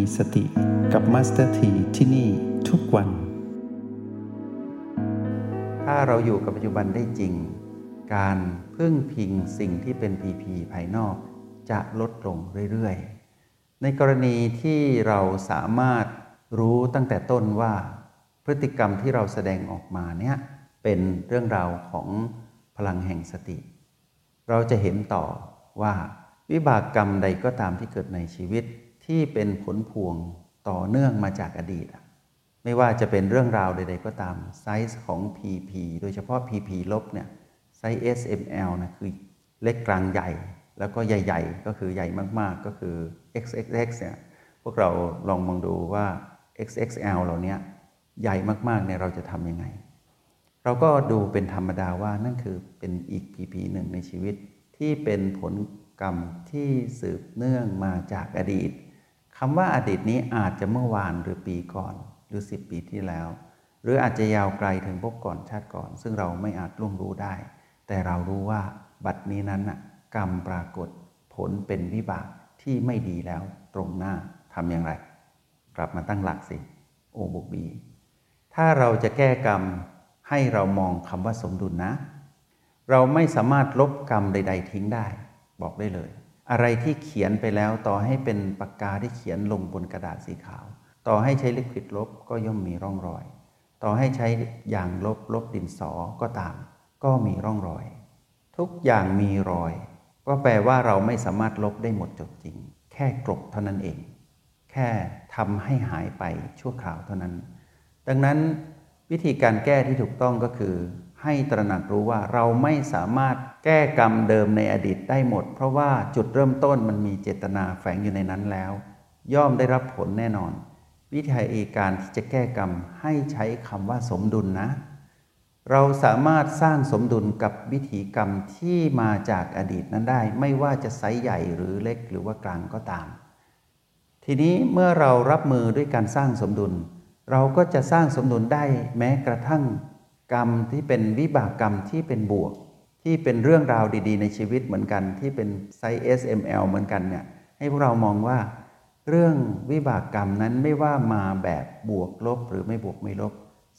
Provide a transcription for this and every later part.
มีสติกับมาสเตอร์ทีที่นี่ทุกวัน ถ้าเราอยู่กับปัจจุบันได้จริง การพึ่งพิงสิ่งที่เป็น PP ภายนอกจะลดลงเรื่อยๆ ในกรณีที่เราสามารถรู้ตั้งแต่ต้นว่า พฤติกรรมที่เราแสดงออกมาเนี่ยเป็นเรื่องราวของพลังแห่งสติ เราจะเห็นต่อว่าวิบากกรรมใดก็ตามที่เกิดในชีวิต ที่เป็นผลพวงต่อเนื่องมาจากอดีต ไม่ว่าจะเป็นเรื่องราวใด ๆ ก็ตามไซส์ของ PP โดยเฉพาะ PP ลบเนี่ยไซส์ SML นะคือเล็กกลางใหญ่ แล้วก็ใหญ่ ๆ ก็คือใหญ่มากๆ ก็คือ XXX เนี่ยพวกเราลองมองดูว่า XXL เหล่านี้ใหญ่มากๆเนี่ยเราจะทำยังไง เราก็ดูเป็นธรรมดาว่านั่นคือเป็นอีก PP หนึ่งในชีวิตที่เป็นผลกรรมที่สืบเนื่องมาจากอดีต คำว่าอดีตนี้อาจจะเมื่อวานหรือปีก่อน หรือ 10 ปีที่แล้ว หรืออาจจะยาวไกลถึงพบก่อนชาติก่อน ซึ่งเราไม่อาจล่วงรู้ได้ แต่เรารู้ว่าบัดนี้นั้นน่ะกรรมปรากฏผลเป็นวิบากที่ไม่ดีแล้วตรงหน้าทำอย่างไร กลับมาตั้งหลักสิโอบุกบีถ้าเราจะแก้กรรมให้เรามองคำว่าสมดุลนะ เราไม่สามารถลบกรรมใด ๆ ทิ้งได้ บอกได้เลย อะไรที่เขียนไปแล้วต่อให้เป็นปากกาที่เขียนลงบนกระดาษสีขาว ต่อให้ใช้ลิควิดลบก็ย่อมมีร่องรอย ต่อให้ใช้อย่างลบลบดินสอก็ตาม ก็มีร่องรอย ทุกอย่างมีรอย ก็แปลว่าเราไม่สามารถลบได้หมดจดจริง แค่กลบเท่านั้นเอง แค่ทำให้หายไปชั่วคราวเท่านั้น ดังนั้นวิธีการแก้ที่ถูกต้องก็คือ ให้ตระหนักรู้ว่าเราไม่สามารถแก้กรรมเดิมในอดีตได้หมด เพราะว่าจุดเริ่มต้นมันมีเจตนาแฝงอยู่ในนั้นแล้ว ย่อมได้รับผลแน่นอน วิธีการที่จะแก้กรรมให้ใช้คำว่าสมดุลนะ เราสามารถสร้างสมดุลกับวิธีกรรมที่มาจากอดีตนั้นได้ ไม่ว่าจะไซส์ใหญ่หรือเล็กหรือว่ากลางก็ตาม ทีนี้เมื่อเรารับมือด้วยการสร้างสมดุล เราก็จะสร้างสมดุลได้แม้กระทั่ง กรรมที่เป็นวิบากกรรมที่เป็นบวก ที่เป็นเรื่องราวดี ๆ ในชีวิตเหมือนกันที่เป็นไซส์ SML เหมือนกันเนี่ยให้พวกเรามองว่า เรื่องวิบากกรรมนั้นไม่ว่ามาแบบบวกลบหรือไม่บวกไม่ลบ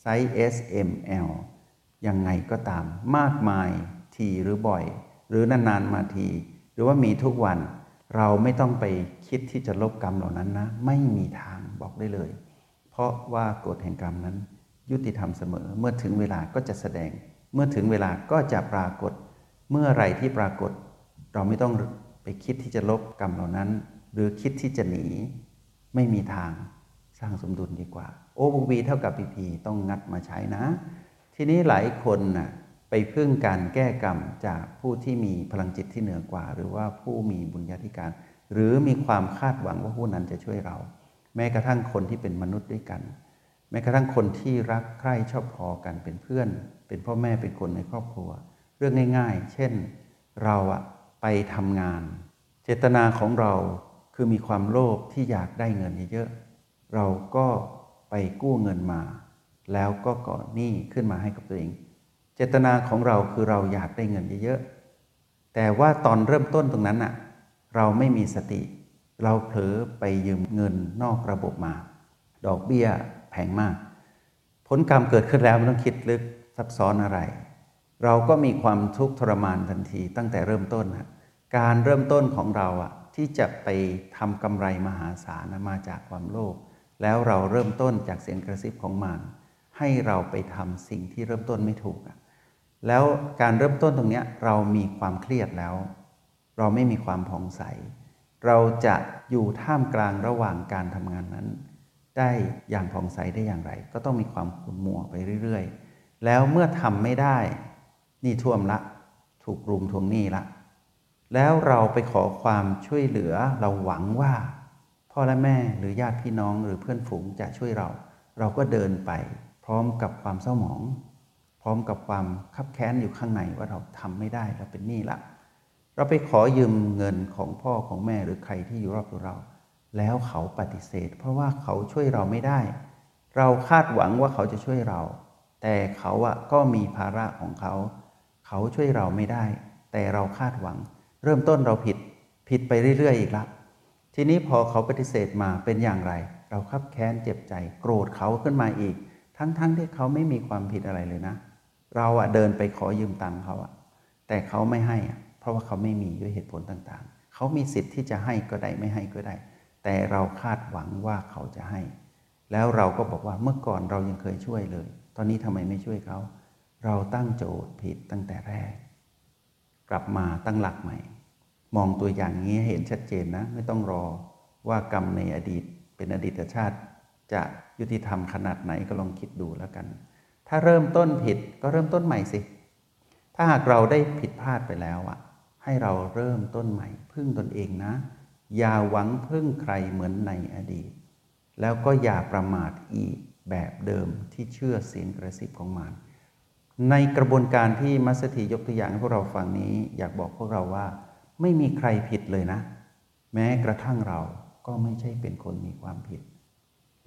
ไซส์ SML ยังไงก็ตาม มากมายทีหรือบ่อย หรือนานๆมาที หรือว่ามีทุกวัน เราไม่ต้องไปคิดที่จะลบกรรมเหล่านั้นนะ ไม่มีทางบอกได้เลย เพราะว่ากฎแห่งกรรมนั้น ยุติธรรมเสมอ เมื่อถึงเวลาก็จะแสดง เมื่อถึงเวลาก็จะปรากฏ เมื่อไรที่ปรากฏ เราไม่ต้องไปคิดที่จะลบกรรมเหล่านั้น หรือคิดที่จะหนี ไม่มีทางสร้างสมดุลดีกว่าโอบุบีเท่ากับพีพีต้องงัดมาใช้นะ ทีนี้หลายคนน่ะไปพึ่งการแก้กรรมจากผู้ที่มีพลังจิตที่เหนือกว่า หรือว่าผู้มีบุญญาธิการ หรือมีความคาดหวังว่าผู้นั้นจะช่วยเรา แม้กระทั่งคนที่เป็นมนุษย์ด้วยกัน แม้กระทั่งคนที่รักใคร่ชอบพอกันเป็นเพื่อน เป็นพ่อแม่เป็นคนในครอบครัว เรื่องง่าย ๆ เช่นเราอะไปทำงาน เจตนาของเราคือมีความโลภที่อยากได้เงินเยอะๆเราก็ไปกู้เงินมา แล้วก็ก่อหนี้ขึ้นมาให้กับตัวเอง เจตนาของเราคือเราอยากได้เงินเยอะๆแต่ว่าตอนเริ่มต้นตรงนั้นอะเราไม่มีสติ เราเผลอไปยืมเงินนอกระบบมา ดอกเบี้ย แพงมาก ผลกรรมเกิดขึ้นแล้วไม่ต้องคิดลึกซับซ้อนอะไร เราก็มีความทุกข์ทรมานทันทีตั้งแต่เริ่มต้นนะการเริ่มต้นของเราอะที่จะไปทำกำไรมหาศาลมาจากความโลภแล้วเราเริ่มต้นจากเสียงกระซิบของมารให้เราไปทำสิ่งที่เริ่มต้นไม่ถูกอะแล้วการเริ่มต้นตรงนี้เรามีความเครียดแล้ว เราไม่มีความผ่องใส เราจะอยู่ท่ามกลางระหว่างการทำงานนั้น ได้อย่างผ่องใสได้อย่างไร ก็ต้องมีความขุ่นมัวไปเรื่อย ๆ แล้วเมื่อทำไม่ได้ นี่ท่วมละ ถูกรุมทวงหนี้ละ แล้วเราไปขอความช่วยเหลือเราหวังว่า พ่อและแม่หรือญาติพี่น้องหรือเพื่อนฝูงจะช่วยเรา เราก็เดินไป พร้อมกับความเศร้าหมอง พร้อมกับความคับแค้นอยู่ข้างในว่าเราทำไม่ได้เราเป็นหนี้ละเราไปขอยืมเงินของพ่อของแม่หรือใครที่อยู่รอบตัวเรา แล้วเขาปฏิเสธ เพราะว่าเขาช่วยเราไม่ได้ เราคาดหวังว่าเขาจะช่วยเรา แต่เขาอะก็มีภาระของเขา เขาช่วยเราไม่ได้ แต่เราคาดหวัง เริ่มต้นเราผิดผิดไปเรื่อยๆอีกละทีนี้พอเขาปฏิเสธมาเป็นอย่างไร เราคับแค้นเจ็บใจ โกรธเขาขึ้นมาอีก ทั้งๆทที่เขาไม่มีความผิดอะไรเลยนะ เราอะเดินไปขอยืมตังค์เขาอะแต่เขาไม่ให้อะเพราะว่าเขาไม่มีด้วยเหตุผลต่างๆ เขามีสิทธิ์ที่จะให้ก็ได้ไม่ให้ก็ได้ แต่เราคาดหวังว่าเขาจะให้ แล้วเราก็บอกว่าเมื่อก่อนเรายังเคยช่วยเลย ตอนนี้ทำไมไม่ช่วยเขา เราตั้งโจทย์ผิดตั้งแต่แรก กลับมาตั้งหลักใหม่ มองตัวอย่างนี้เห็นชัดเจนนะ ไม่ต้องรอว่ากรรมในอดีตเป็นอดีตชาติ จะยุติธรรมขนาดไหนก็ลองคิดดูแล้วกัน ถ้าเริ่มต้นผิดก็เริ่มต้นใหม่สิ ถ้าหากเราได้ผิดพลาดไปแล้วอะให้เราเริ่มต้นใหม่พึ่งตนเองนะ อย่าหวังพึ่งใครเหมือนในอดีต แล้วก็อย่าประมาทอีกแบบเดิมที่เชื่อเสียงกระซิบของมารในกระบวนการที่มัสถียกตัวอย่างให้พวกเราฟังนี้ อยากบอกพวกเราว่า ไม่มีใครผิดเลยนะ แม้กระทั่งเราก็ไม่ใช่เป็นคนมีความผิด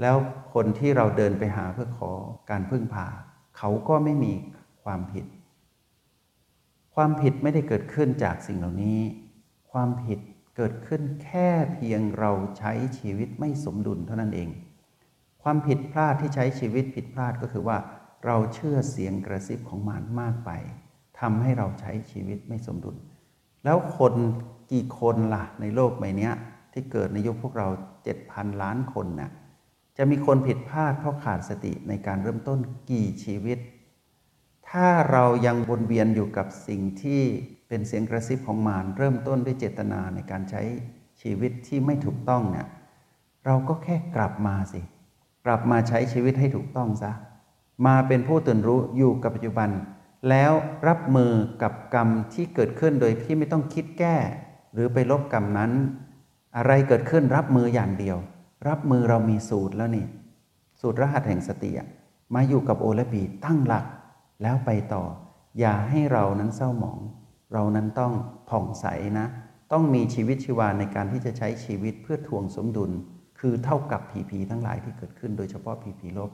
แล้วคนที่เราเดินไปหาเพื่อขอการพึ่งพาเขาก็ไม่มีความผิด ความผิดไม่ได้เกิดขึ้นจากสิ่งเหล่านี้ ความผิด เกิดขึ้นแค่เพียงเราใช้ชีวิตไม่สมดุลเท่านั้นเอง ความผิดพลาดที่ใช้ชีวิตผิดพลาดก็คือว่า เราเชื่อเสียงกระซิบของมารมากไปทำให้เราใช้ชีวิตไม่สมดุล แล้วคนกี่คนล่ะในโลกใบนี้ที่เกิดในยุคพวกเราเจ็ดพันล้านคนนะ่ะจะมีคนผิดพลาดเพราะขาดสติในการเริ่มต้นกี่ชีวิต ถ้าเรายังวนเวียนอยู่กับสิ่งที่ เป็นเสียงกระซิบของมารเริ่มต้นด้วยเจตนาในการใช้ชีวิตที่ไม่ถูกต้องเนี่ยเราก็แค่กลับมาสิ กลับมาใช้ชีวิตให้ถูกต้องซะ มาเป็นผู้ตื่นรู้อยู่กับปัจจุบัน แล้วรับมือกับกรรมที่เกิดขึ้นโดยที่ไม่ต้องคิดแก้ หรือไปลบกรรมนั้น อะไรเกิดขึ้นรับมืออย่างเดียว รับมือเรามีสูตรแล้วนี่ สูตรรหัสแห่งสติมาอยู่กับโอและบีตั้งหลักแล้วไปต่อ อย่าให้เรานั้นเศร้าหมอง เรานั้นต้องผ่องใสนะ ต้องมีชีวิตชีวาในการที่จะใช้ชีวิตเพื่อทวงสมดุล คือเท่ากับผีผีทั้งหลายที่เกิดขึ้นโดยเฉพาะผีผีลบ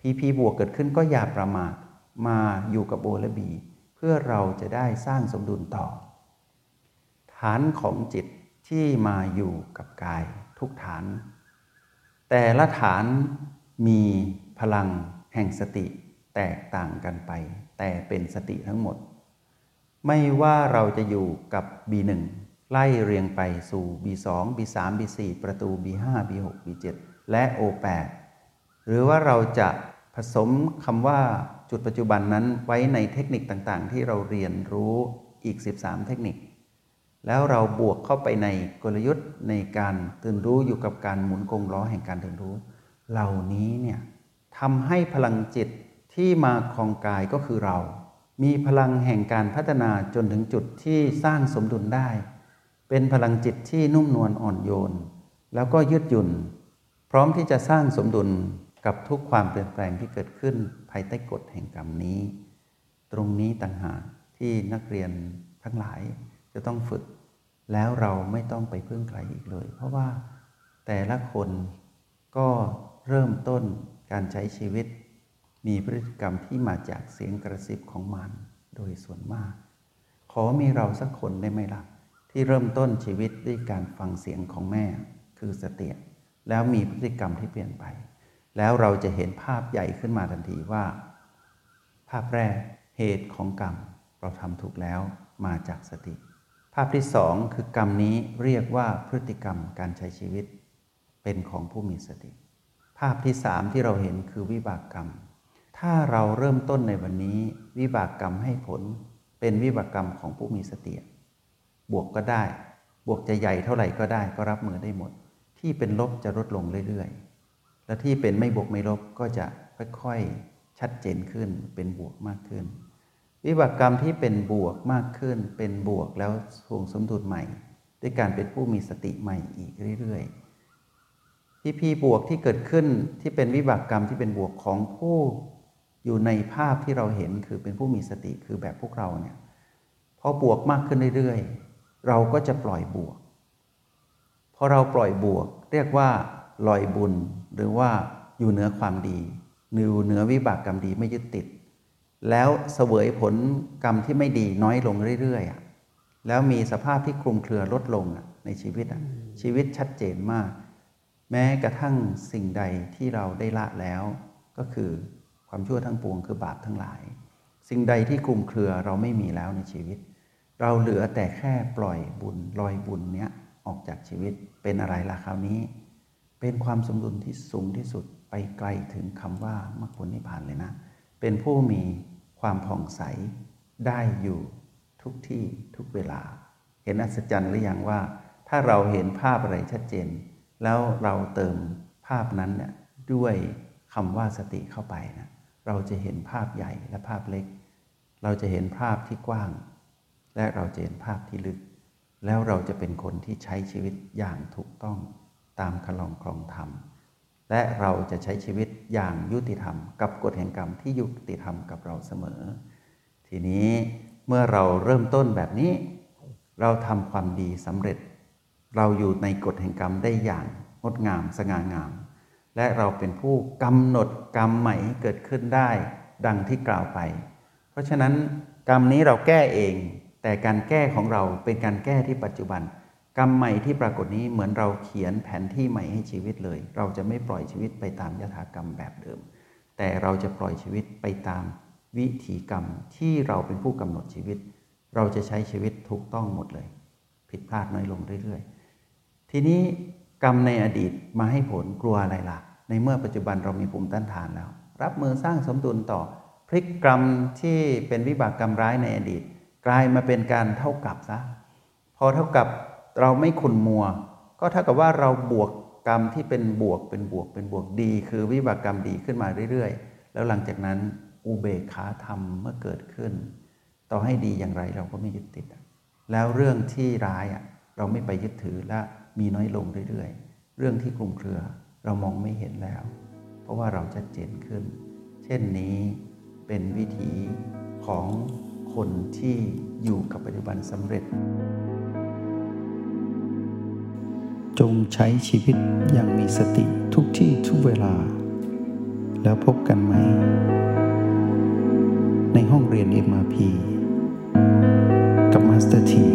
ผีผีบวกเกิดขึ้นก็อย่าประมาทมาอยู่กับโอและบี เพื่อเราจะได้สร้างสมดุลต่อ ฐานของจิตที่มาอยู่กับกายทุกฐาน แต่ละฐานมีพลังแห่งสติแตกต่างกันไป แต่เป็นสติทั้งหมด ไม่ว่าเราจะอยู่กับ B1 ไล่เรียงไปสู่ B2 B3 B4 ประตู B5 B6 B7 และ O8 หรือว่าเราจะผสมคำว่าจุดปัจจุบันนั้นไว้ในเทคนิคต่างๆ ที่เราเรียนรู้อีก 13 เทคนิค แล้วเราบวกเข้าไปในกลยุทธ์ในการตื่นรู้อยู่กับการหมุนกงล้อแห่งการตื่นรู้ เหล่านี้เนี่ยทำให้พลังจิตที่มาคลองกายก็คือเรา มีพลังแห่งการพัฒนาจนถึงจุดที่สร้างสมดุลได้ เป็นพลังจิตที่นุ่มนวลอ่อนโยน แล้วก็ยืดหยุ่น พร้อมที่จะสร้างสมดุลกับทุกความเปลี่ยนแปลงที่เกิดขึ้นภายใต้กฎแห่งกรรมนี้ ตรงนี้ต่างหากที่นักเรียนทั้งหลายจะต้องฝึก แล้วเราไม่ต้องไปพึ่งใครอีกเลย เพราะว่าแต่ละคนก็เริ่มต้นการใช้ชีวิต มีพฤติกรรมที่มาจากเสียงกระซิบของมันโดยส่วนมาก ขอมีเราสักคนได้ไหมล่ะ ที่เริ่มต้นชีวิตด้วยการฟังเสียงของแม่ คือสติแล้วมีพฤติกรรมที่เปลี่ยนไป แล้วเราจะเห็นภาพใหญ่ขึ้นมาทันทีว่า ภาพแรกเหตุของกรรม เราทำถูกแล้วมาจากสติ ภาพที่สองคือกรรมนี้เรียกว่าพฤติกรรมการใช้ชีวิต เป็นของผู้มีสติ ภาพที่สามที่เราเห็นคือวิบากกรรม ถ้าเราเริ่มต้นในวันนี้ วิบากกรรมให้ผล เป็นวิบากกรรมของผู้มีสติบวกก็ได้ บวกจะใหญ่เท่าไหร่ก็ได้ก็รับมือได้หมด ที่เป็นลบจะลดลงเรื่อยๆ และที่เป็นไม่บวกไม่ลบก็จะค่อยๆชัดเจนขึ้นเป็นบวกมากขึ้น วิบากกรรมที่เป็นบวกมากขึ้น เป็นบวกแล้วทวงสมดุลใหม่ ด้วยการเป็นผู้มีสติใหม่อีกเรื่อยๆพีพีบวกที่เกิดขึ้นที่เป็นวิบากกรรมที่เป็นบวกของผู้ อยู่ในภาพที่เราเห็นคือเป็นผู้มีสติคือแบบพวกเราเนี่ยพอบวกมากขึ้นเรื่อยๆ เราก็จะปล่อยบวก พอเราปล่อยบวก เรียกว่าลอยบุญ หรือว่าอยู่เหนือความดีอยู่เหนือวิบากกรรมดีไม่ยึดติด แล้วเสวยผลกรรมที่ไม่ดีน้อยลงเรื่อยๆแล้วมีสภาพที่คลุมเครือลดลงในชีวิตชีวิตชัดเจนมาก แม้กระทั่งสิ่งใดที่เราได้ละแล้วก็คือ ความชั่วทั้งปวงคือบาปทั้งหลาย สิ่งใดที่คลุมเครือเราไม่มีแล้วในชีวิต เราเหลือแต่แค่ปล่อยบุญลอยบุญเนี้ยออกจากชีวิตเป็นอะไรล่ะคราวนี้ เป็นความสมดุลที่สูงที่สุดไปไกลถึงคำว่ามรรคผลนิพพานเลยนะ เป็นผู้มีความผ่องใสได้อยู่ทุกที่ทุกเวลา เห็นอัศจรรย์หรือยังว่า ถ้าเราเห็นภาพอะไรชัดเจน แล้วเราเติมภาพนั้นเนี่ยด้วยคำว่าสติเข้าไปนะ เราจะเห็นภาพใหญ่และภาพเล็ก เราจะเห็นภาพที่กว้าง และเราจะเห็นภาพที่ลึก แล้วเราจะเป็นคนที่ใช้ชีวิตอย่างถูกต้องตามคลองครองธรรม และเราจะใช้ชีวิตอย่างยุติธรรม กับกฎแห่งกรรมที่ยุติธรรมกับเราเสมอ ทีนี้เมื่อเราเริ่มต้นแบบนี้ เราทำความดีสำเร็จ เราอยู่ในกฎแห่งกรรมได้อย่างงดงามสง่างาม และเราเป็นผู้กำหนดกรรมใหม่เกิดขึ้นได้ ดังที่กล่าวไป เพราะฉะนั้นกรรมนี้เราแก้เอง แต่การแก้ของเราเป็นการแก้ที่ปัจจุบัน กรรมใหม่ที่ปรากฏนี้เหมือนเราเขียนแผนที่ใหม่ให้ชีวิตเลย เราจะไม่ปล่อยชีวิตไปตามยถากรรมแบบเดิม แต่เราจะปล่อยชีวิตไปตามวิถีกรรมที่เราเป็นผู้กำหนดชีวิต เราจะใช้ชีวิตถูกต้องหมดเลย ผิดพลาดน้อยลงเรื่อยๆ ทีนี้ กรรมในอดีตมาให้ผลกลัวอะไรล่ะ ในเมื่อปัจจุบันเรามีภูมิต้านทานแล้ว รับมือสร้างสมดุลต่อ พลิกกรรมที่เป็นวิบากกรรมร้ายในอดีต กลายมาเป็นการเท่ากับซะพอเท่ากับเราไม่ขุนมัว ก็เท่ากับว่าเราบวกกรรมที่เป็นบวกเป็นบวกเป็นบวกดี คือวิบากกรรมดีขึ้นมาเรื่อยๆ แล้วหลังจากนั้นอุเบกขาธรรมเมื่อเกิดขึ้น ต่อให้ดีอย่างไรเราก็ไม่ยึดติด แล้วเรื่องที่ร้ายอะเราไม่ไปยึดถือและ มีน้อยลงเรื่อยๆ เรื่องที่คลุมเครือเรามองไม่เห็นแล้ว เพราะว่าเราชัดเจนขึ้น เช่นนี้เป็นวิถีของคนที่อยู่กับปัจจุบันสำเร็จ จงใช้ชีวิตอย่างมีสติทุกที่ทุกเวลา แล้วพบกันใหม่ ในห้องเรียน MRP กับมาสเตอร์ที